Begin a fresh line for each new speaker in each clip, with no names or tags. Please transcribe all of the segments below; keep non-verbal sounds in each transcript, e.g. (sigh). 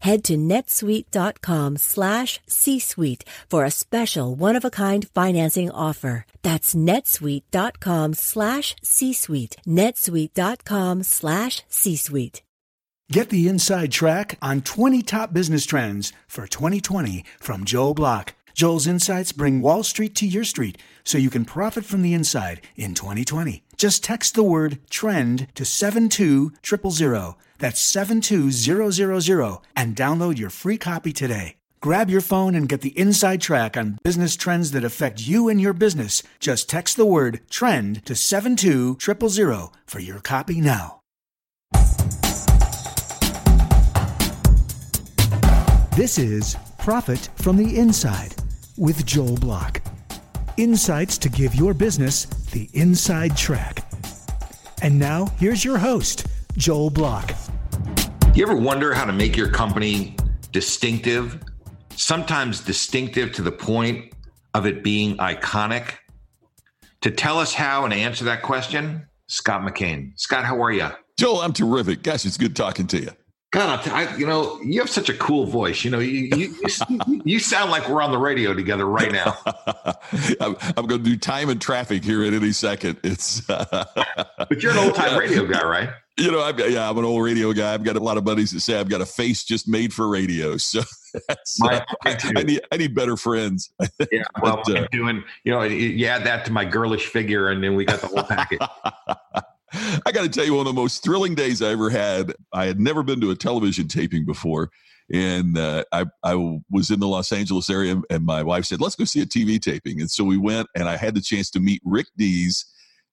Head to netsuite.com slash C-suite for a special one-of-a-kind financing offer. That's netsuite.com slash C-suite. netsuite.com slash C-suite.
Get the inside track on 20 top business trends for 2020 from Joel Block. Joel's insights bring Wall Street to your street so you can profit from the inside in 2020. Just text the word trend to 72000. That's 72000 and download your free copy today. Grab your phone and get the inside track on business trends that affect you and your business. Just text the word trend to 72000 for your copy now. This is Profit from the Inside with Joel Block. Insights to give your business the inside track. And now, here's your host, Joel Block.
You ever wonder how to make your company distinctive? Sometimes distinctive to the point of it being iconic? To tell us how and answer that question, Scott McKain. Scott, how are you?
Joel, I'm terrific. Gosh, it's good talking to you.
God, I, you know, you have such a cool voice. You know, you you, you, you sound like we're on the radio together right now. (laughs)
I'm, I'm, going to do time and traffic here at any second. It's, (laughs)
but you're an old time radio guy, right?
You know, I'm, yeah, I'm an old radio guy. I've got a lot of buddies that say I've got a face just made for radio. So (laughs) my, uh, I, I, need I need better friends.
Yeah, well, but, uh, doing you know, you add that to my girlish figure, and then we got the whole package. (laughs)
I got to tell you, one of the most thrilling days I ever had. I had never been to a television taping before. And uh, I, I was in the Los Angeles area, and my wife said, Let's go see a TV taping. And so we went, and I had the chance to meet Rick Dees.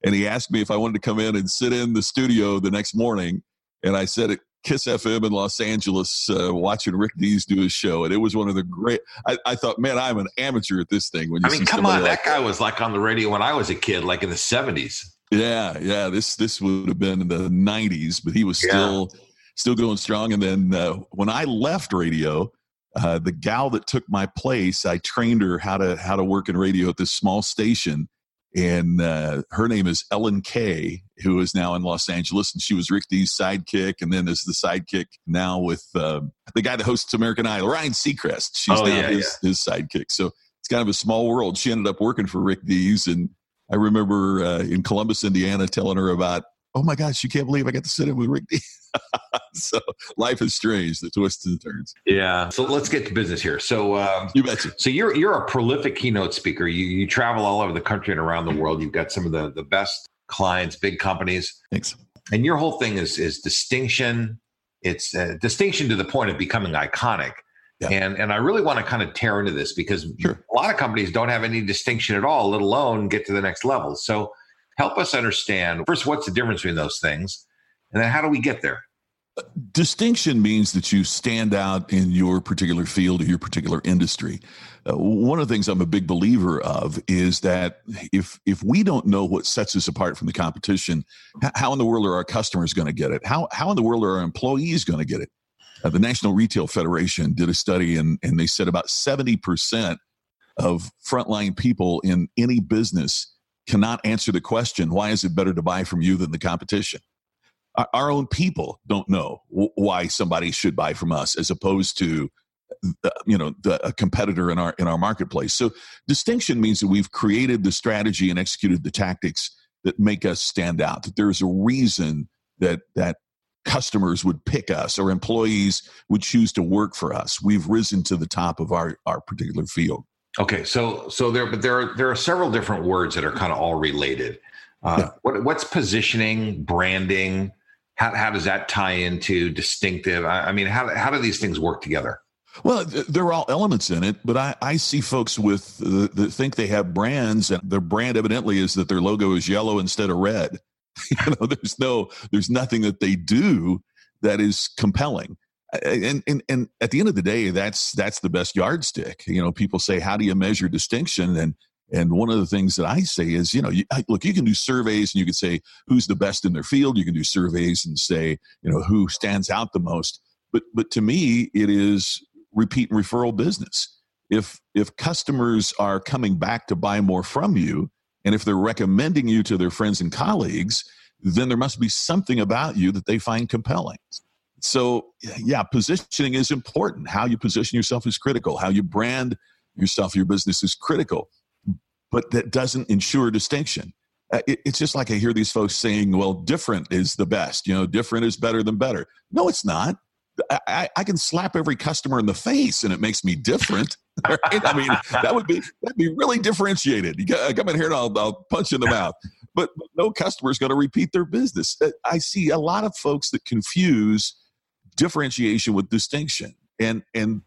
And he asked me if I wanted to come in and sit in the studio the next morning. And I said, at KIIS FM in Los Angeles, uh, watching Rick Dees do his show, and it was one of the great. I, I thought, man, I'm an amateur at this thing.
When you I mean, come on, like, that guy was like on the radio when I was a kid, like in the '70s.
Yeah, yeah. This this would have been in the '90s, but he was still yeah. still going strong. And then uh, when I left radio, uh, the gal that took my place, I trained her how to how to work in radio at this small station, and uh, her name is Ellen K, who is now in Los Angeles, and she was Rick Dees' sidekick, and then is the sidekick now with um, the guy that hosts American Idol, Ryan Seacrest. She's oh, now yeah, his, yeah. his sidekick. So it's kind of a small world. She ended up working for Rick Dees and I remember uh, in Columbus, Indiana, telling her about, oh my gosh, you can't believe I got to sit in with Rick Dees (laughs) so life is strange, the twists and turns.
Yeah. So let's get to business here. So um,
you betcha.
So you're you're a prolific keynote speaker. You you travel all over the country and around the world. You've got some of the the best clients, big companies.
Thanks.
And your whole thing is is distinction. It's uh, distinction to the point of becoming iconic. Yeah. And and I really want to kind of tear into this because sure. a lot of companies don't have any distinction at all, let alone get to the next level. So help us understand first what's the difference between those things, and then how do we get there?
Distinction means that you stand out in your particular field or your particular industry. Uh, one of the things I'm a big believer of is that if if we don't know what sets us apart from the competition, how in the world are our customers going to get it? How how in the world are our employees going to get it? Uh, the National Retail Federation did a study, and, and they said about 70% of frontline people in any business cannot answer the question why is it better to buy from you than the competition? Our, our own people don't know w- why somebody should buy from us as opposed to the, you know the, a competitor in our in our marketplace so distinction means that we've created the strategy and executed the tactics that make us stand out that there's a reason that that customers would pick us or employees would choose to work for us. We've risen to the top of our, our particular field.
Okay, so so there, but there are there are several different words that are kind of all related. Uh, yeah. what, what's positioning, branding? how, how does that tie into distinctive? I, I mean, how, how do these things work together?
Well, there are all elements in it, but I, I see folks with uh, that think they have brands, and their brand evidently is that their logo is yellow instead of red. (laughs) you know, there's no, there's nothing that they do that is compelling. And, and and at the end of the day, that's that's the best yardstick. You know, people say, "How do you measure distinction?" And and one of the things that I say is, you know, you, look, you can do surveys and you can say who's the best in their field. You can do surveys and say, you know, who stands out the most. But but to me, it is repeat and referral business. If if customers are coming back to buy more from you, and if they're recommending you to their friends and colleagues, then there must be something about you that they find compelling. So yeah, positioning is important. How you position yourself is critical. How you brand yourself, your business is critical. But that doesn't ensure distinction. Uh, it's just like I hear these folks saying, well, different is the best. You know, different is better than better. No, it's not. I, I, can slap every customer in the face and it makes me different. Right? I mean, that would be that'd be really differentiated. You come in here and I'll, I'll punch in the mouth, but no customer is going to repeat their business. Uh, I see a lot of folks that confuse differentiation with distinction, and and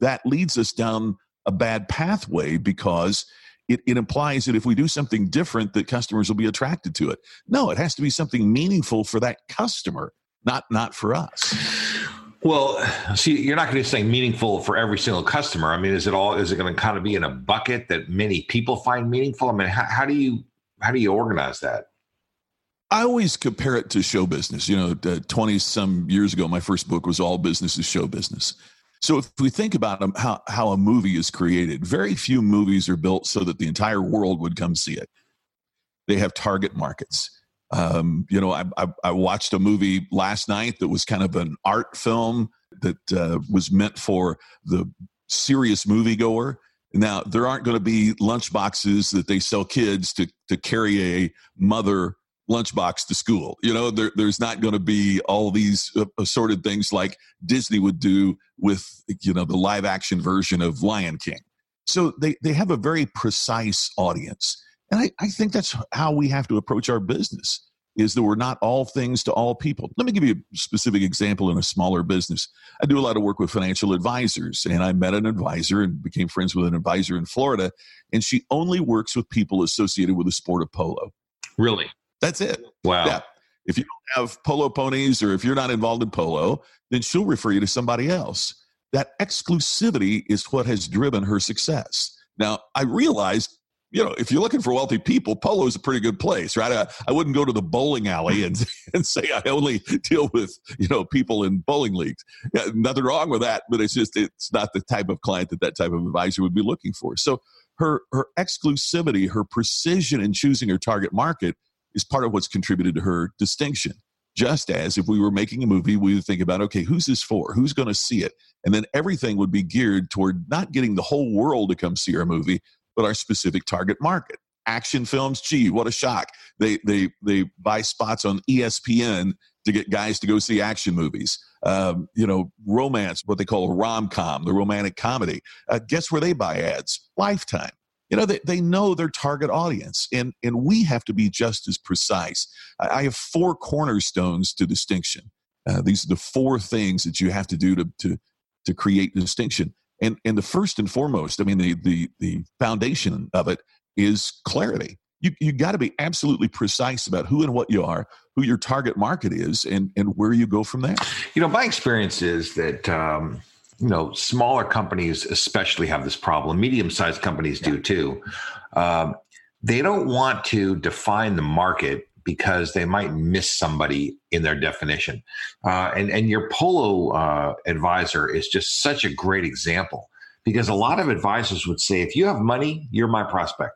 that leads us down a bad pathway because it, it implies that if we do something different, that customers will be attracted to it. No, it has to be something meaningful for that customer, not not for us.
Well, see, you're not going to say meaningful for every single customer. I mean, is it all? Is it going to kind of be in a bucket that many people find meaningful? I mean, how, how do you how do you organize that?
I always compare it to show business. You know, twenty some years ago, my first book was all business is show business. So if we think about how how a movie is created, very few movies are built so that the entire world would come see it. They have target markets. Um, you know, I, I, I, watched a movie last night that was kind of an art film that uh, was meant for the serious moviegoer. Now, there aren't going to be lunchboxes that they sell kids to, to carry a mother lunchbox to school. You know, there, there's not going to be all these uh, assorted things like Disney would do with, you know, the live action version of Lion King. So they, they have a very precise audience. And I, I think that's how we have to approach our business is that we're not all things to all people. Let me give you a specific example in a smaller business. I do a lot of work with financial advisors, and I met an advisor and became friends with an advisor in Florida, and she only works with people associated with the sport of polo.
Really?
That's it.
Wow. Yeah.
If you don't have polo ponies or if you're not involved in polo, then she'll refer you to somebody else. That exclusivity is what has driven her success. Now, I realize you know, if you're looking for wealthy people, Polo is a pretty good place, right? I, I wouldn't go to the bowling alley and, (laughs) and say I only deal with, you know, people in bowling leagues. Yeah, nothing wrong with that, but it's just, it's not the type of client that that type of advisor would be looking for. So her, her exclusivity, her precision in choosing her target market is part of what's contributed to her distinction. Just as if we were making a movie, we would think about, okay, who's this for? Who's going to see it? And then everything would be geared toward not getting the whole world to come see our movie, but our specific target market. Action films, gee, what a shock. They they they buy spots on ESPN to get guys to go see action movies. Um, you know, romance, what they call rom com, the romantic comedy. Uh, guess where they buy ads? Lifetime. You know, they, they know their target audience, and, and we have to be just as precise. I, I have four cornerstones to distinction. Uh, these are the four things that you have to do to, to, to create distinction. And and the first and foremost, I mean, the the the foundation of it is clarity. You you got to be absolutely precise about who and what you are, who your target market is, and and where you go from there.
You know, my experience is that. Um, you know, smaller companies especially have this problem. Medium-sized companies yeah. do too. Um, they don't want to define the market because they might miss somebody in their definition. Uh, and and your polo uh, advisor is just such a great example because a lot of advisors would say, if you have money, you're my prospect,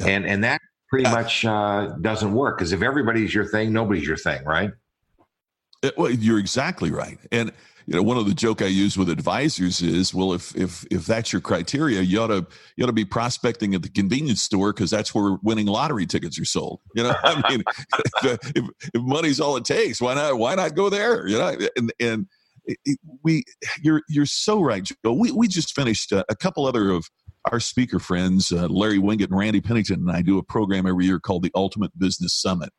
yeah. and and that pretty much uh, doesn't work because if everybody's your thing, nobody's your thing, right?
Uh, well, you're exactly right, and you know, one of the joke I use with advisors is, well, if if if that's your criteria, you ought to you ought to be prospecting at the convenience store because that's where winning lottery tickets are sold. You know, (laughs) I mean, (laughs) if, if, money's all it takes, why not why not go there? You know, and and we you're you're so right, Joe. We we just finished a, a couple other of our speaker friends, uh, Larry Winget and Randy Pennington, and I do a program every year called the Ultimate Business Summit.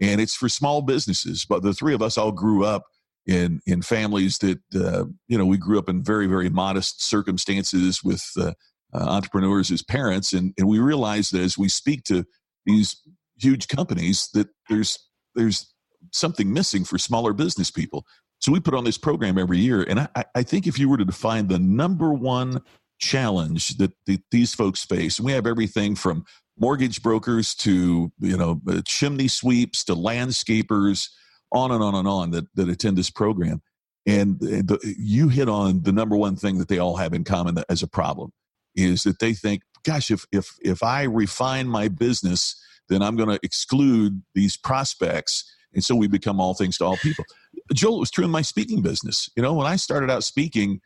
And it's for small businesses. But the three of us all grew up in in families that uh, you know we grew up in very very modest circumstances with uh, uh, entrepreneurs as parents, and and we realized that as we speak to these huge companies that there's there's something missing for smaller business people. So we put on this program every year, and I, I think if you were to define the number one challenge that the, these folks face, we have everything from mortgage brokers to you know uh, chimney sweeps to landscapers on and on and on that, that attend this program. And the, you hit on the number one thing that they all have in common as a problem is that they think gosh if if if i refine my business then i'm going to exclude these prospects. And so we become all things to all people. Joel it was true in my speaking business. You know when i started out speaking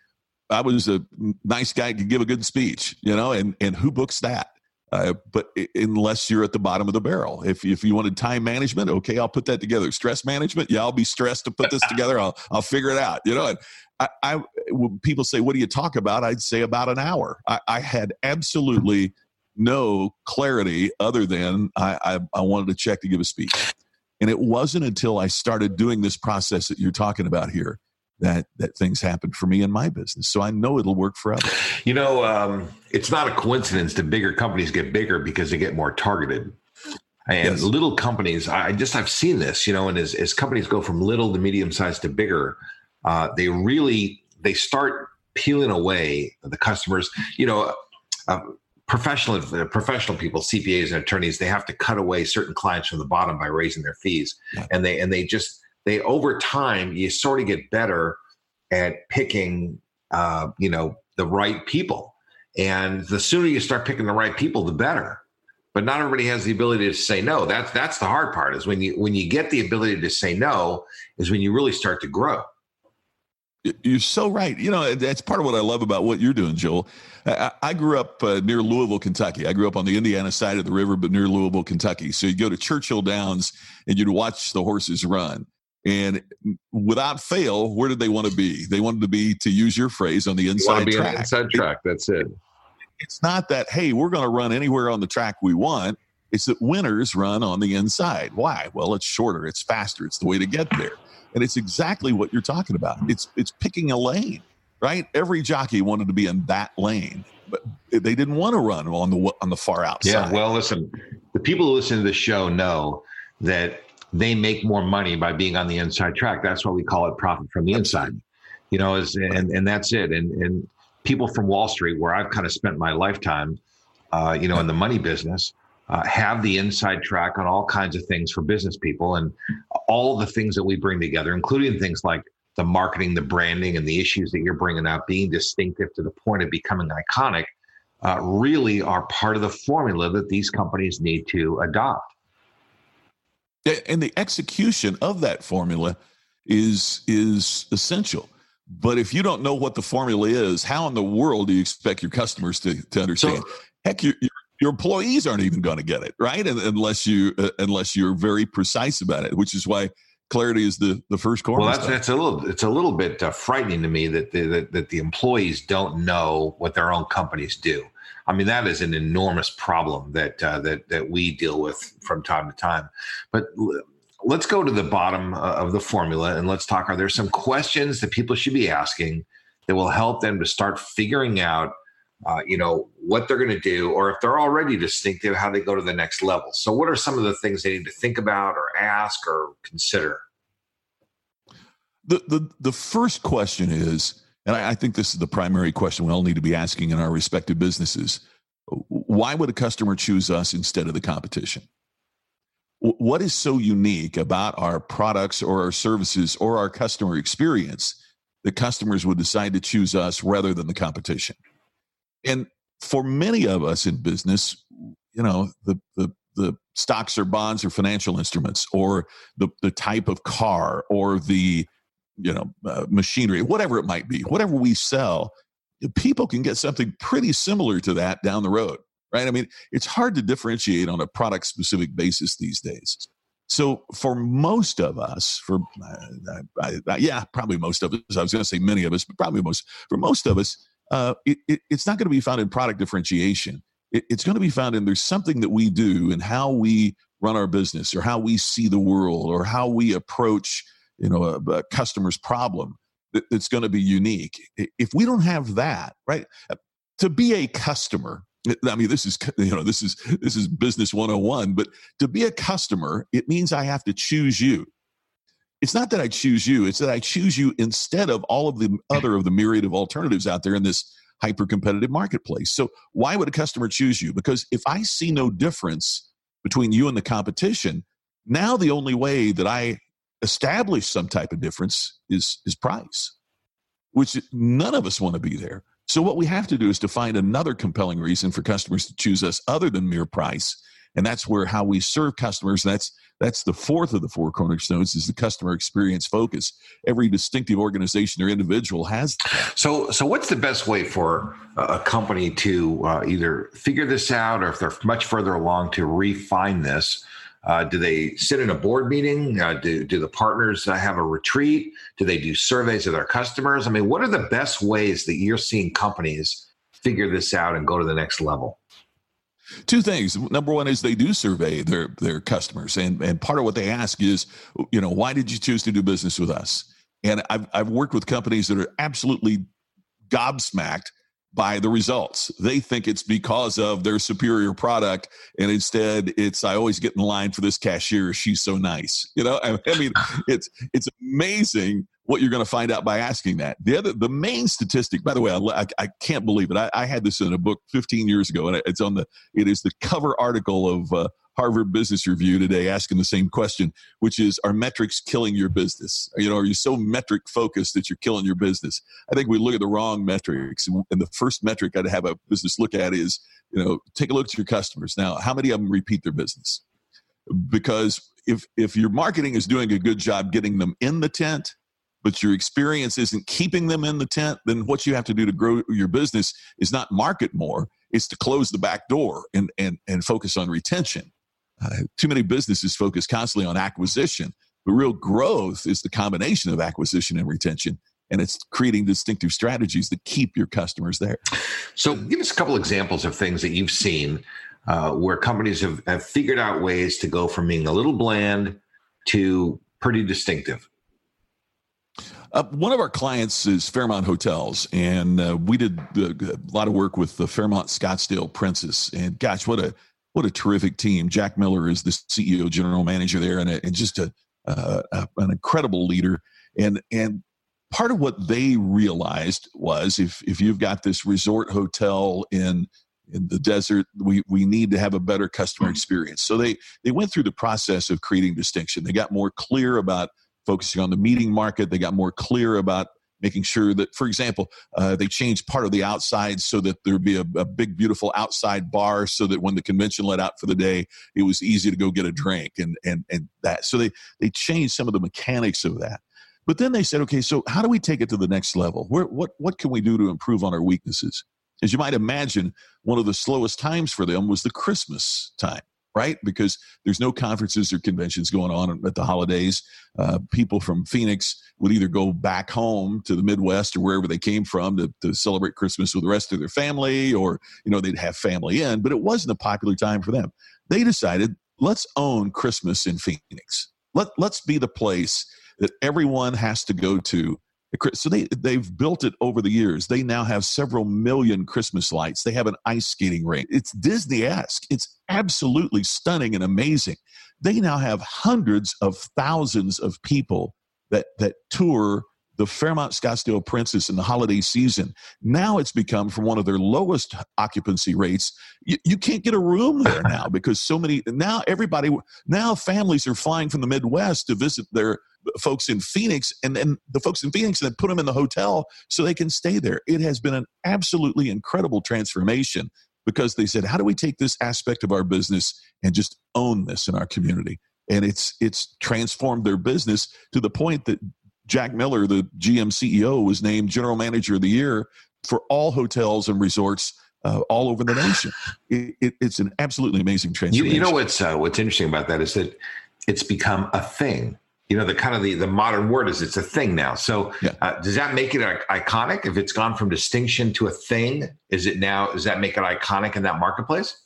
i was a nice guy to give a good speech you know and and who books that uh, but unless you're at the bottom of the barrel, if if you wanted time management, okay, I'll put that together. Stress management, yeah, I'll be stressed to put this (laughs) together. I'll I'll figure it out. You know, and I, I when people say, "What do you talk about?" I'd say about an hour. I, I had absolutely no clarity other than I, I I wanted to check to give a speech, and it wasn't until I started doing this process that you're talking about here that that things happen for me in my business. So I know it'll work for others.
You know, um, it's not a coincidence that bigger companies get bigger because they get more targeted. And yes. little companies, I just I've seen this, you know, and as, as companies go from little to medium sized to bigger, uh, they really they start peeling away the customers. You know, uh, professional uh, professional people, CPAs and attorneys, they have to cut away certain clients from the bottom by raising their fees, yeah. and they and they just they over time you sort of get better at picking uh, you know the right people and the sooner you start picking the right people the better but not everybody has the ability to say no that's that's the hard part is when you when you get the ability to say no is when you really start to grow
you're so right. You know, that's part of what I love about what you're doing, Joel. I, I grew up uh, near Louisville, Kentucky. I grew up on the Indiana side of the river, but near Louisville, Kentucky. So you go to Churchill Downs and you'd watch the horses run. And without fail, where did they want to be? They wanted to be, to use your phrase, on the inside
be
track.
On the inside track. That's it.
It's not that, hey, we're going to run anywhere on the track we want. It's that winners run on the inside. Why? Well, it's shorter, it's faster, it's the way to get there. And it's exactly what you're talking about. It's it's picking a lane, right? Every jockey wanted to be in that lane, but they didn't want to run on the on the far outside.
Yeah. Well, listen, the people who listen to the show know that they make more money by being on the inside track. That's why we call it profit from the inside. You know, is and and that's it. And and people from Wall Street, where I've kind of spent my lifetime, uh, you know, in the money business, uh, have the inside track on all kinds of things for business people and all the things that we bring together, including things like the marketing, the branding, and the issues that you're bringing up, being distinctive to the point of becoming iconic, uh, really are part of the formula that these companies need to adopt
and the execution of that formula is is essential. But if you don't know what the formula is how in the world do you expect your customers to, to understand? So, heck your, your, your employees aren't even going to get it right? Unless you uh, unless you're very precise about it which is why clarity is the the first corner
well that's, that's a little it's a little bit uh, frightening to me that the, that, that the employees don't know what their own companies do I mean, that is an enormous problem that uh, that that we deal with from time to time. But let's go to the bottom uh, of the formula and let's talk. Are there some questions that people should be asking that will help them to start figuring out, uh, you know, what they're going to do, or if they're already distinctive, how they go to the next level? So, what are some of the things they need to think about, or ask, or consider?
The the the first question is and I, I think this is the primary question we all need to be asking in our respective businesses. Why would a customer choose us instead of the competition? What is so unique about our products or our services or our customer experience that customers would decide to choose us rather than the competition? And for many of us in business, you know, the, the, the stocks or bonds or financial instruments or the, the type of car or the you know uh, machinery whatever it might be whatever we sell people can get something pretty similar to that down the road right? I mean it's hard to differentiate on a product specific basis these days. So for most of us for uh, I, I, yeah probably most of us i was going to say many of us but probably most for most of us uh, it, it, it's not going to be found in product differentiation. It, it's going to be found in there's something that we do and how we run our business or how we see the world or how we approach you know a, a customer's problem that's going to be unique if we don't have that right uh, to be a customer I mean, this is you know this is this is business 101. But to be a customer, it means I have to choose you. It's not that I choose you; it's that I choose you instead of all of the other of the myriad of alternatives out there in this hyper competitive marketplace. So, why would a customer choose you? Because if I see no difference between you and the competition, now the only way that I establish some type of difference is is price, which none of us want to be there. So, what we have to do is to find another compelling reason for customers to choose us other than mere price. And that's where how we serve customers. That's that's the fourth of the four cornerstones is the customer experience focus. Every distinctive organization or individual has.
That. So, so what's the best way for a company to uh, either figure this out, or if they're much further along, to refine this? Uh, do they sit in a board meeting? Uh, do, do the partners have a retreat? Do they do surveys of their customers? I mean, what are the best ways that you're seeing companies figure this out and go to the next level?
Two things. Number one is they do survey their their customers, and and part of what they ask is, you know, why did you choose to do business with us? And I've I've worked with companies that are absolutely gobsmacked by the results. They think it's because of their superior product, and instead, it's I always get in line for this cashier. She's so nice, you know. I, I mean, (laughs) it's it's amazing what you're going to find out by asking that. The other, the main statistic, by the way, I, I can't believe it. I, I, had this in a book 15 years ago, and it's on the. It is the cover article of uh, Harvard Business Review today asking the same question, which is Are metrics killing your business? You know, are you so metric focused that you're killing your business? I think we look at the wrong metrics. And the first metric I'd have a business look at is, you know, take a look at your customers. Now, how many of them repeat their business? Because if if your marketing is doing a good job getting them in the tent, but your experience isn't keeping them in the tent, then what you have to do to grow your business is not market more, it's to close the back door and and and focus on retention uh, too many businesses focus constantly on acquisition, but real growth is the combination of acquisition and retention. And it's creating distinctive strategies that keep your customers there.
So, give us a couple examples of things that you've seen uh, where companies have, have figured out ways to go from being a little bland to pretty distinctive.
Uh, one of our clients is Fairmont Hotels, and uh, we did a lot of work with the Fairmont Scottsdale Princess. And gosh, what a what a terrific team. Jack Miller is the CEO, general manager there, and, a, and just a, uh, a, an incredible leader. And and part of what they realized was if if you've got this resort hotel in in the desert, we we need to have a better customer experience. So they they went through the process of creating distinction. They got more clear about focusing on the meeting market. They got more clear about making sure that, for example, uh, they changed part of the outside so that there'd be a, a, big, beautiful outside bar, so that when the convention let out for the day, it was easy to go get a drink and and and that. So they they changed some of the mechanics of that. But then they said, okay, so how do we take it to the next level? Where, what what can we do to improve on our weaknesses? As you might imagine, one of the slowest times for them was the Christmas time right? Because there's no conferences or conventions going on at the holidays. Uh, people from Phoenix would either go back home to the Midwest or wherever they came from to, to celebrate Christmas with the rest of their family, or you know they'd have family in. But it wasn't a popular time for them. They decided let's own Christmas in Phoenix. Let let's be the place that everyone has to go to so they they've built it over the years. They now have several million Christmas lights. They have an ice skating rink. It's Disney-esque. It's absolutely stunning and amazing. They now have hundreds of thousands of people that that tour the Fairmont Scottsdale Princess in the holiday season. Now it's become from one of their lowest occupancy rates. You, you, can't get a room there (laughs) now because so many now everybody now families are flying from the Midwest to visit their folks in Phoenix, and then the folks in Phoenix and then put them in the hotel so they can stay there. It has been an absolutely incredible transformation because they said, "How do we take this aspect of our business and just own this in our community?" And it's it's transformed their business to the point that Jack Miller, the GM CEO, was named General Manager of the Year for all hotels and resorts uh, all over the nation. (laughs) It, it, it's an absolutely amazing transformation.
You, you know what's uh, what's interesting about that is that it's become a thing you know the kind of the, the modern word is it's a thing now so yeah. uh, does that make it iconic if it's gone from distinction to a thing is it now does that make it iconic in that marketplace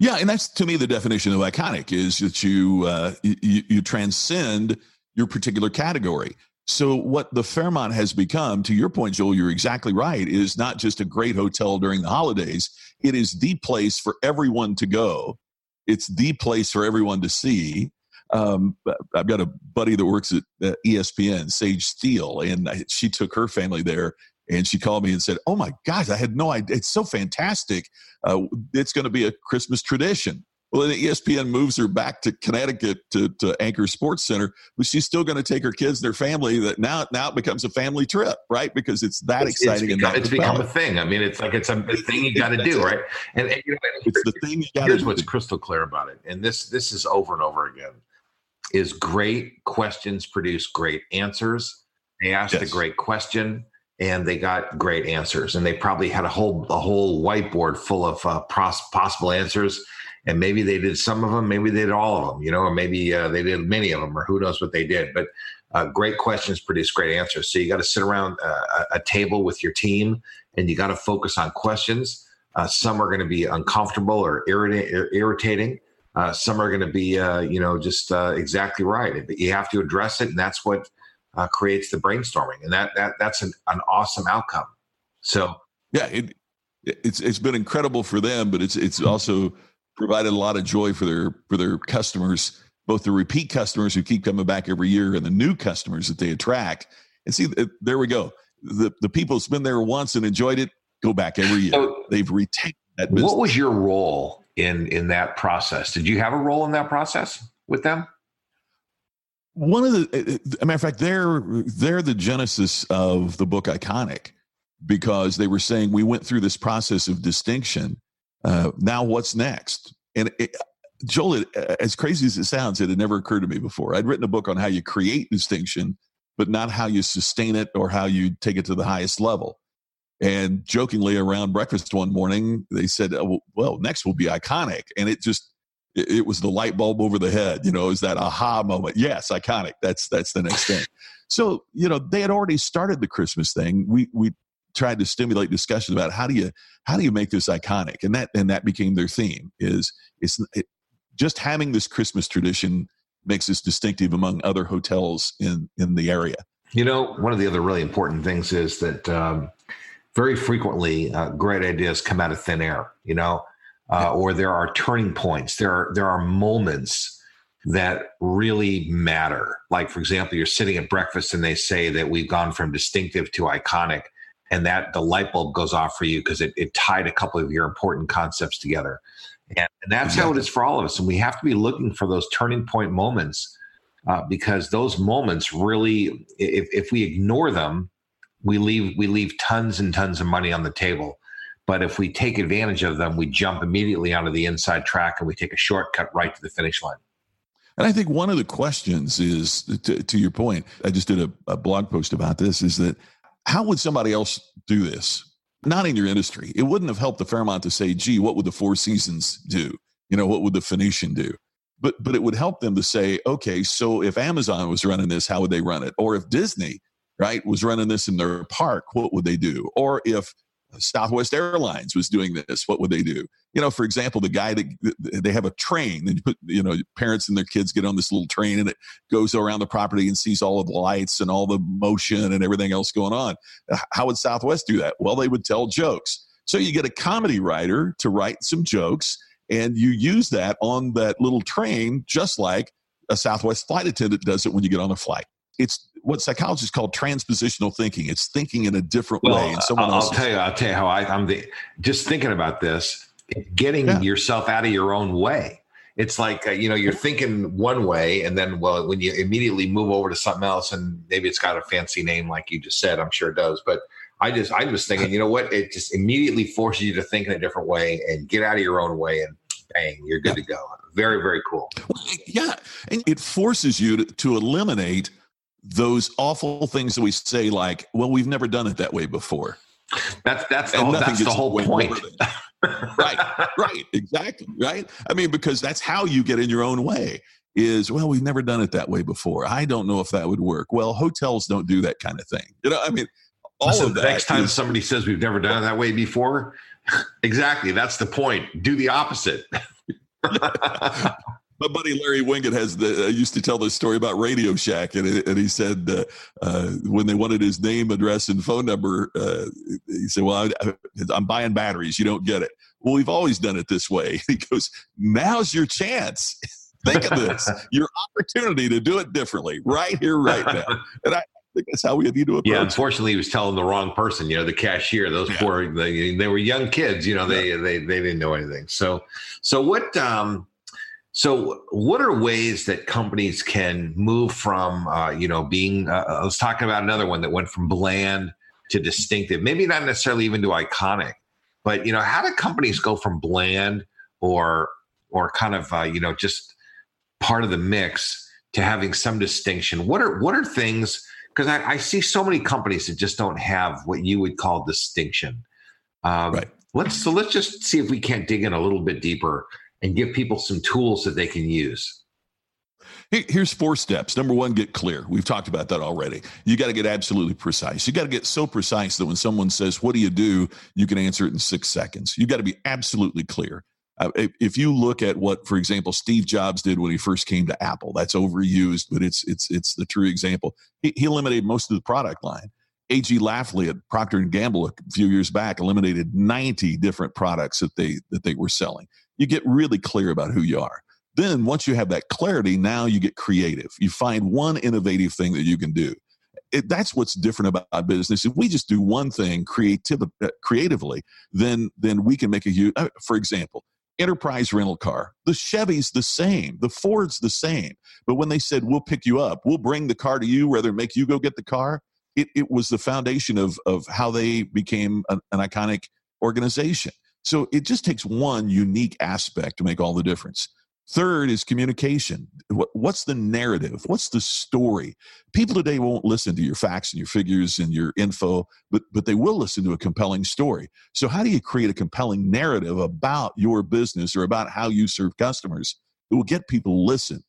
Yeah, and that's to me the definition of iconic is that you uh, you, you transcend your particular category. So what the Fairmont has become, to your point, Joel, you're exactly right, is not just a great hotel during the holidays. It is the place for everyone to go. It's the place for everyone to see. Um, I've got a buddy that works at ESPN, Sage Steele, and I, she took her family there and she called me and said, "Oh my gosh, I had no idea. It's so fantastic. Uh, it's going to be a Christmas tradition." Well, then ESPN moves her back to Connecticut to, to Anchor SportsCenter, but she's still going to take her kids, and their family. That now now it becomes a family trip, right? Because it's that
it's,
exciting.
It's, become, it's become, a thing. I mean, it's like it's a, a thing you got to do, right? And, and you know,
it's the thing you got to.
Here's what's crystal clear about it, and this this is over and over again: is great questions produce great answers. They asked yes. a great question and they got great answers and they probably had a whole a whole whiteboard full of uh, pros- possible answers and maybe they did some of them maybe they did all of them you know or maybe uh, they did many of them or who knows what they did but uh, great questions produce great answers so you got to sit around uh, a, a, table with your team and you got to focus on questions uh, some are going to be uncomfortable or irrita- irritating uh, some are going to be you know just exactly right but you have to address it and that's what uh, creates the brainstorming, and that that that's an, an awesome outcome. So
yeah, it, it's it's been incredible for them, but it's it's also provided a lot of joy for their for their customers, both the repeat customers who keep coming back every year and the new customers that they attract. And see, there we go. The the people who's been there once and enjoyed it go back every year. So, They've retained that. Business.
What was your role in in that process? Did you have a role in that process with them?
one of the uh, uh, a matter of fact they're they're the genesis of the book iconic because they were saying we went through this process of distinction uh, now what's next and it, joel it, uh, as crazy as it sounds it had never occurred to me before i'd written a book on how you create distinction but not how you sustain it or how you take it to the highest level and jokingly around breakfast one morning they said oh, well next will be iconic and it just it, was the light bulb over the head. You know, is that aha moment? Yes, iconic. That's that's the next thing. So you know, they had already started the Christmas thing. We we tried to stimulate discussions about how do you how do you make this iconic, and that and that became their theme. Is it's it, just having this Christmas tradition makes us distinctive among other hotels in in the area.
You know, one of the other really important things is that um, very frequently uh, great ideas come out of thin air. You know, uh, or there are turning points. There are there are moments that really matter. Like for example, you're sitting at breakfast and they say that we've gone from distinctive to iconic, and that the light bulb goes off for you because it, it tied a couple of your important concepts together. And, and that's exactly. how it is for all of us. And we have to be looking for those turning point moments uh, because those moments really, if, if we ignore them, we leave we leave tons and tons of money on the table. But if we take advantage of them, we jump immediately onto the inside track and we take a shortcut right to the finish line.
And I think one of the questions is to, to your point, I just did a, a, blog post about this is that how would somebody else do this? Not in your industry. It wouldn't have helped the Fairmont to say, gee, what would the Four Seasons do? You know, what would the Phoenician do? But but it would help them to say, okay, so if Amazon was running this, how would they run it? Or if Disney, right, was running this in their park, what would they do? Or if Southwest Airlines was doing this, what would they do? You know, for example, the guy that they have a train and you put, you know, parents and their kids get on this little train and it goes around the property and sees all of the lights and all the motion and everything else going on. Uh, how would Southwest do that? Well, they would tell jokes. So you get a comedy writer to write some jokes and you use that on that little train, just like a Southwest flight attendant does it when you get on a flight it's what psychologists call transpositional thinking. It's thinking in a different
well,
way.
And someone I'll, tell you, I'll tell you how I, am the just thinking about this, getting yeah. yourself out of your own way. It's like uh, you know you're thinking one way, and then well, when you immediately move over to something else, and maybe it's got a fancy name like you just said. I'm sure it does, but I just I was thinking, you know what? It just immediately forces you to think in a different way and get out of your own way, and bang, you're good yeah. to go. Very very cool.
Yeah, and it forces you to, to eliminate those awful things that we say, like, well, we've never done it that way before.
That's that's the, whole, that's the whole point.
right, right, exactly, right. I mean, because that's how you get in your own way. Is well, we've never done it that way before. I don't know if that would work. Well, hotels don't do that kind of thing. You know, I mean, all
Listen,
of that.
Next time is, somebody says we've never done it that way before, (laughs) Exactly. That's the point. Do the opposite. (laughs)
my buddy Larry Winget has the, uh, used to tell this story about Radio Shack, and, and he said uh, uh, when they wanted his name, address, and phone number, uh, he said, "Well, I, am buying batteries. You don't get it." Well, we've always done it this way. (laughs) He goes, "Now's your chance. Think of this, (laughs) your opportunity to do it differently, right here, right now." (laughs) And I, think that's how we need to approach.
Yeah, unfortunately, he was telling the wrong person. You know, the cashier. Those yeah. poor, they, they were young kids. You know, they yeah. they they didn't know anything. So, so what? um so, what are ways that companies can move from, uh, you know, being? Uh, I was talking about another one that went from bland to distinctive. Maybe not necessarily even to iconic, but you know, how do companies go from bland or or kind of uh, you know just part of the mix to having some distinction? What are what are things? Because I, I, see so many companies that just don't have what you would call distinction. Um, right. Let's so let's just see if we can't dig in a little bit deeper and give people some tools that they can use.
Here's four steps. Number one, get clear. We've talked about that already. You got to get absolutely precise. You got to get so precise that when someone says, What do you do? you can answer it in six seconds. You got to be absolutely clear. Uh, if you look at what, for example, Steve Jobs did when he first came to Apple, that's overused, but it's it's it's the true example. He, he eliminated most of the product line. A.G. Lafley at Procter and Gamble a few years back eliminated 90 different products that they that they were selling you get really clear about who you are. Then once you have that clarity, now you get creative. You find one innovative thing that you can do. It, that's what's different about business. If we just do one thing uh, creatively, then then we can make a huge. Uh, for example, enterprise rental car. The Chevy's the same, the Ford's the same. But when they said we'll pick you up, we'll bring the car to you, rather make you go get the car, it, it was the foundation of of how they became an, an iconic organization. So it just takes one unique aspect to make all the difference. Third is communication. what's the narrative? What's the story? People today won't listen to your facts and your figures and your info, but, but they will listen to a compelling story. So, how do you create a compelling narrative about your business or about how you serve customers that will get people to listen?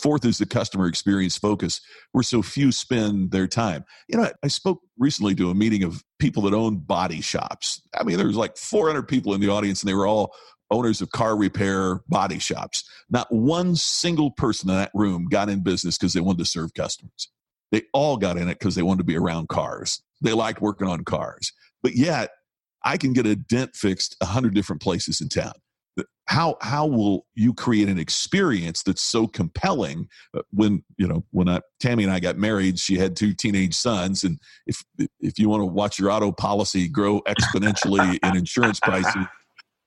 Fourth is the customer experience focus, where so few spend their time. You know, I, spoke recently to a meeting of people that own body shops. I mean, there was like 400 people in the audience, and they were all owners of car repair body shops. Not one single person in that room got in business because they wanted to serve customers. They all got in it because they wanted to be around cars. They liked working on cars. But yet, I can get a dent fixed a hundred different places in town how how will you create an experience that's so compelling uh, when you know when I, Tammy and I got married she had two teenage sons and if if you want to watch your auto policy grow exponentially in insurance prices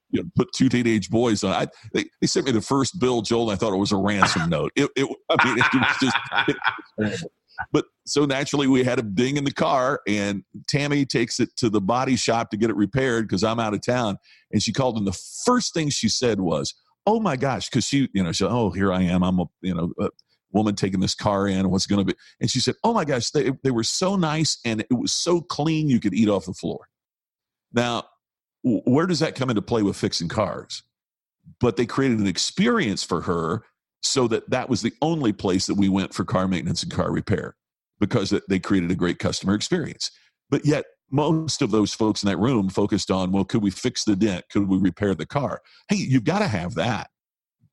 you know, put two teenage boys on I, they, they sent me the first bill Joel and I thought it was a ransom note. It, it I mean it was just it but so naturally we had a ding in the car and Tammy takes it to the body shop to get it repaired because I'm out of town. And she called and the first thing she said was, Oh my gosh, because she, you know, she Oh, here I am. I'm a, you know, a woman taking this car in. What's going to be? And she said, Oh my gosh, they, they were so nice and it was so clean you could eat off the floor. Now, where does that come into play with fixing cars? But they created an experience for her so that that was the only place that we went for car maintenance and car repair because they created a great customer experience. But yet, most of those folks in that room focused on, well, could we fix the dent? Could we repair the car? Hey, you've got to have that.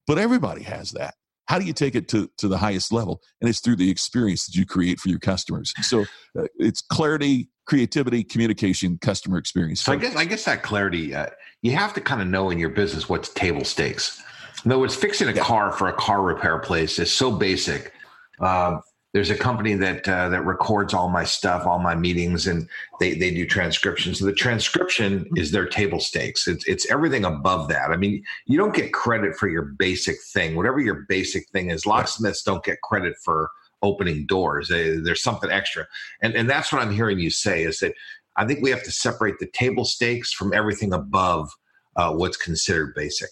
But everybody has that. How do you take it to, to the highest level? And it's through the experience that you create for your customers. So uh, it's clarity, creativity, communication, customer experience.
So I guess I guess that clarity, uh, you have to kind of know in your business what's table stakes. In other words, fixing a yeah. car for a car repair place is so basic. Uh, there's a company that uh, that records all my stuff, all my meetings, and they they do transcriptions. So the transcription mm-hmm. is their table stakes. It's it's everything above that. I mean, you don't get credit for your basic thing, whatever your basic thing is. Locksmiths don't get credit for opening doors. there's something extra, and and that's what I'm hearing you say is that I think we have to separate the table stakes from everything above uh, what's considered basic.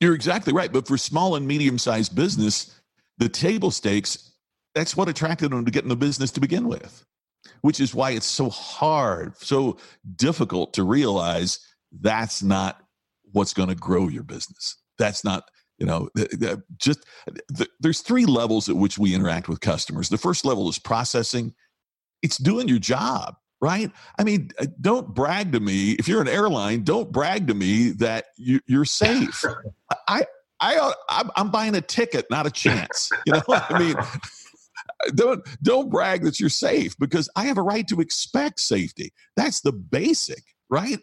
You're exactly right. But for small and medium sized business, the table stakes, that's what attracted them to get in the business to begin with, which is why it's so hard, so difficult to realize that's not what's going to grow your business. That's not, you know, just there's three levels at which we interact with customers. The first level is processing, it's doing your job right? I mean, uh, don't brag to me. If you're an airline, don't brag to me that you, are safe. I, I, I'm, I'm buying a ticket, not a chance. You know, (laughs) I mean, (laughs) don't don't brag that you're safe because I have a right to expect safety. That's the basic, right?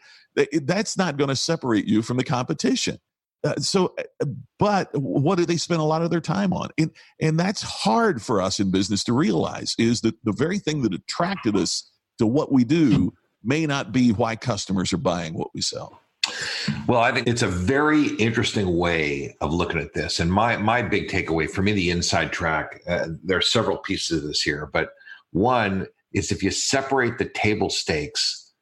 That's not going to separate you from the competition. Uh, so, uh, but what do they spend a lot of their time on? And and that's hard for us in business to realize is that the very thing that attracted us to what we do may not be why customers are buying what we sell.
Well, I think it's a very interesting way of looking at this. And my my big takeaway for me, the inside track, uh, there are several pieces of this here, but one is if you separate the table stakes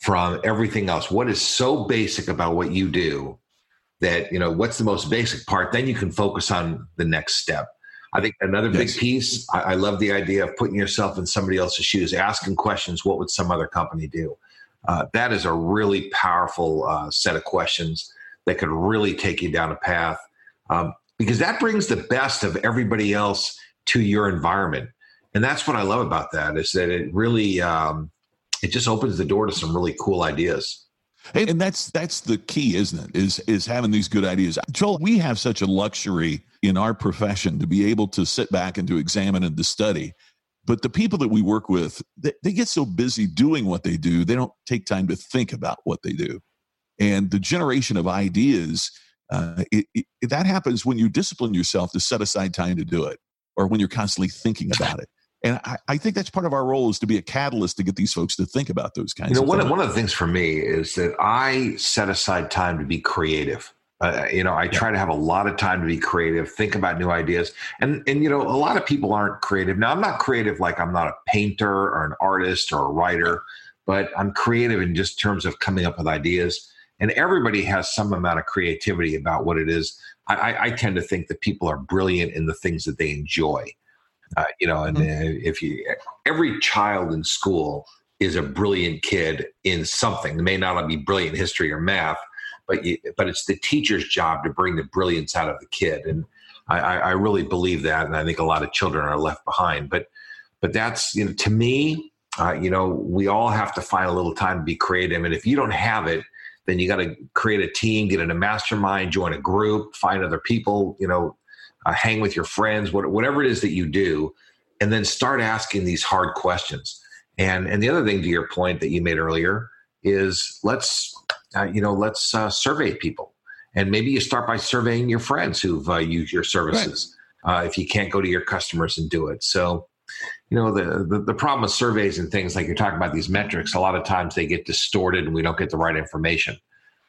from everything else, what is so basic about what you do that you know what's the most basic part, then you can focus on the next step. I think another yes. big piece, I, I, love the idea of putting yourself in somebody else's shoes, asking questions. What would some other company do? Uh, that is a really powerful uh, set of questions that could really take you down a path um, because that brings the best of everybody else to your environment. And that's what I love about that is that it really um, it just opens the door to some really cool ideas.
And that's that's the key, isn't it? Is is having these good ideas. Joel, we have such a luxury in our profession to be able to sit back and to examine and to study. But the people that we work with, they, they get so busy doing what they do, they don't take time to think about what they do. And the generation of ideas, uh, it, it, that happens when you discipline yourself to set aside time to do it, or when you're constantly thinking about it. And I, I, think that's part of our role is to be a catalyst to get these folks to think about those kinds.
You know,
of
one
things.
one of the things for me is that I set aside time to be creative. Uh, you know, I try to have a lot of time to be creative, think about new ideas, and and you know, a lot of people aren't creative. Now, I'm not creative like I'm not a painter or an artist or a writer, but I'm creative in just terms of coming up with ideas. And everybody has some amount of creativity about what it is. I, I tend to think that people are brilliant in the things that they enjoy. Uh, you know, and mm-hmm. if you every child in school is a brilliant kid in something. They may not be brilliant in history or math, but you, but it's the teacher's job to bring the brilliance out of the kid, and I, I really believe that, and I think a lot of children are left behind. But but that's you know to me, uh, you know, we all have to find a little time to be creative, and if you don't have it, then you got to create a team, get in a mastermind, join a group, find other people, you know, uh, hang with your friends, whatever it is that you do, and then start asking these hard questions. And and the other thing to your point that you made earlier is let's uh, you know let's uh, survey people, and maybe you start by surveying your friends who've uh, used your services. Right. Uh, if you can't go to your customers and do it, so you know the, the, the problem with surveys and things like you're talking about these metrics. A lot of times they get distorted, and we don't get the right information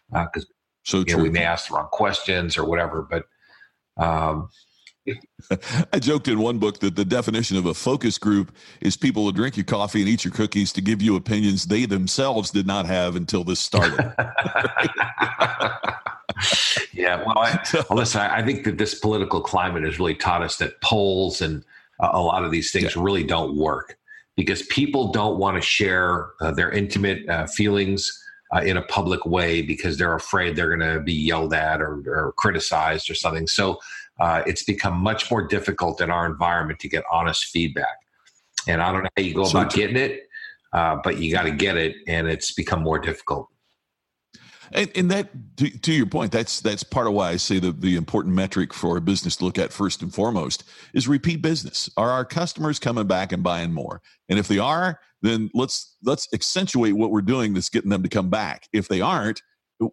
because uh, so you know, we may ask the wrong questions or whatever. But um, (laughs)
I joked in one book that the definition of a focus group is people who drink your coffee and eat your cookies to give you opinions they themselves did not have until this started. (laughs)
yeah, well, I, (laughs) well, listen, I think that this political climate has really taught us that polls and uh, a lot of these things yeah. really don't work because people don't want to share uh, their intimate uh, feelings uh, in a public way because they're afraid they're going to be yelled at or, or criticized or something. So uh, it's become much more difficult in our environment to get honest feedback. And I don't know how you go so about getting it, uh, but you got to get it, and it's become more difficult.
And, and that, to, to, your point, that's that's part of why I say that the important metric for a business to look at first and foremost is repeat business. Are our customers coming back and buying more? And if they are, then let's let's accentuate what we're doing that's getting them to come back. If they aren't,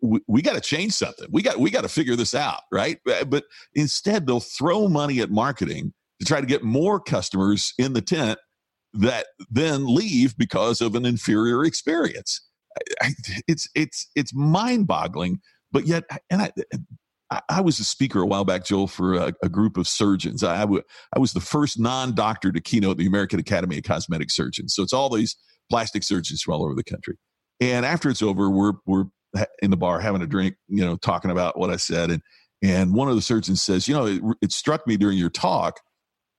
we, we got to change something. We got we got to figure this out, right? Uh, but instead, they'll throw money at marketing to try to get more customers in the tent that then leave because of an inferior experience. It's it's it's mind boggling, but yet, and I. I was a speaker a while back, Joel, for a, a group of surgeons. I, was the first non doctor to keynote the American Academy of Cosmetic Surgeons. So it's all these plastic surgeons from all over the country. And after it's over, we're, we're in the bar having a drink, you know, talking about what I said. And, and one of the surgeons says, you know, it, it struck me during your talk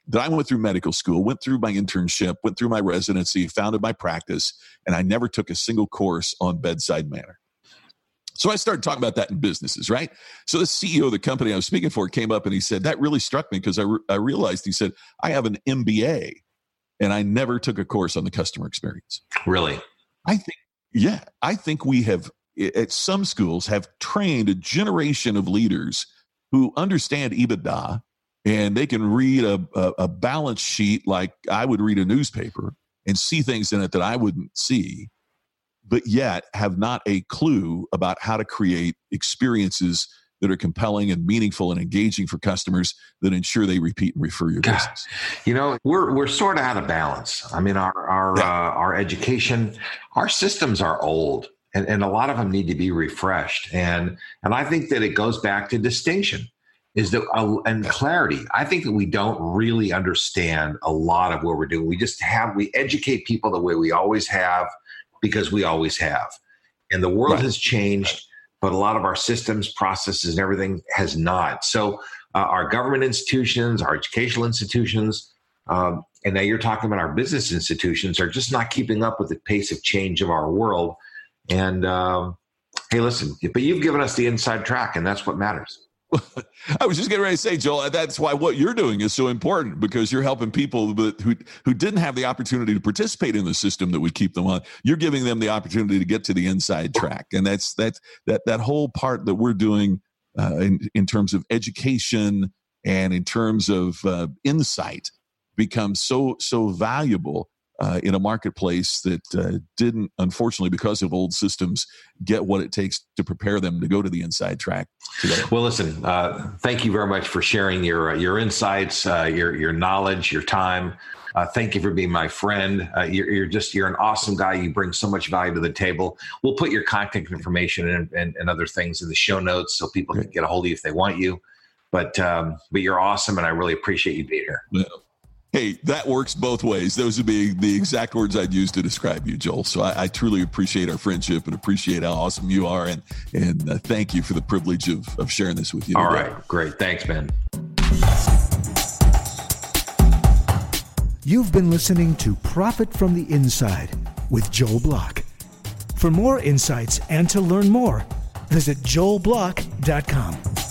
that I went through medical school, went through my internship, went through my residency, founded my practice, and I never took a single course on bedside manner. So I started talking about that in businesses, right? So the CEO of the company I was speaking for came up and he said, That really struck me because I, re- I realized, he said, I have an MBA and I never took a course on the customer experience.
Really?
I think, yeah, I think we have at some schools have trained a generation of leaders who understand EBITDA and they can read a, a, a balance sheet like I would read a newspaper and see things in it that I wouldn't see, but yet have not a clue about how to create experiences that are compelling and meaningful and engaging for customers that ensure they repeat and refer your God, business.
You know, we're we're sort of out of balance. I mean, our our yeah. uh, our education, our systems are old, and, and a lot of them need to be refreshed. And and I think that it goes back to distinction is that uh, and clarity i think that we don't really understand a lot of what we're doing we just have we educate people the way we always have because we always have and the world right. has changed but a lot of our systems, processes, and everything has not. So uh, our government institutions, our educational institutions, um, and now you're talking about our business institutions are just not keeping up with the pace of change of our world. And um, hey, listen, but you've given us the inside track, and that's what matters. (laughs)
I was just getting ready to say, Joel, that's why what you're doing is so important because you're helping people who who didn't have the opportunity to participate in the system that would keep them on. You're giving them the opportunity to get to the inside track, and that's that's that that whole part that we're doing uh, in in terms of education and in terms of uh, insight becomes so so valuable uh, in a marketplace that uh, didn't, unfortunately, because of old systems, get what it takes to prepare them to go to the inside track today.
Well, listen, uh, thank you very much for sharing your uh, your insights, uh, your your knowledge, your time. Uh, thank you for being my friend. You're, you're, just you're an awesome guy. You bring so much value to the table. We'll put your contact information and, and, and other things in the show notes so people can get a hold of you if they want you. But um, but you're awesome, and I really appreciate you being here.
Yeah. Hey, that works both ways. Those would be the exact words I'd use to describe you, Joel. So I, I truly appreciate our friendship and appreciate how awesome you are. And, and uh, thank you for the privilege of, of sharing this with you.
All today. right, Great. Thanks, Ben.
You've been listening to Profit from the Inside with Joel Block. For more insights and to learn more, visit joelblock.com.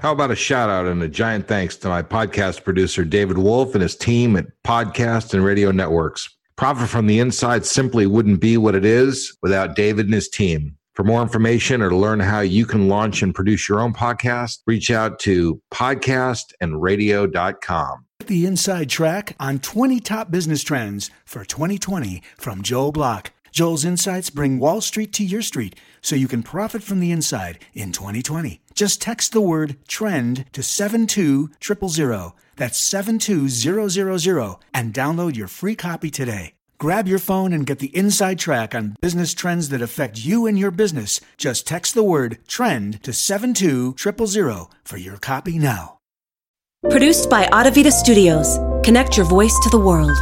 How about a shout out and a giant thanks to my podcast producer, David Wolf, and his team at Podcast and Radio Networks. Profit from the Inside simply wouldn't be what it is without David and his team. For more information or to learn how you can launch and produce your own podcast, reach out to podcastandradio.com.
The inside track on 20 top business trends for 2020 from Joel Block. Joel's insights bring Wall Street to your street so you can profit from the inside in 2020. Just text the word trend to 72000. That's 72000 and download your free copy today. Grab your phone and get the inside track on business trends that affect you and your business. Just text the word trend to 72000 for your copy now.
Produced by Audavita Studios. Connect your voice to the world.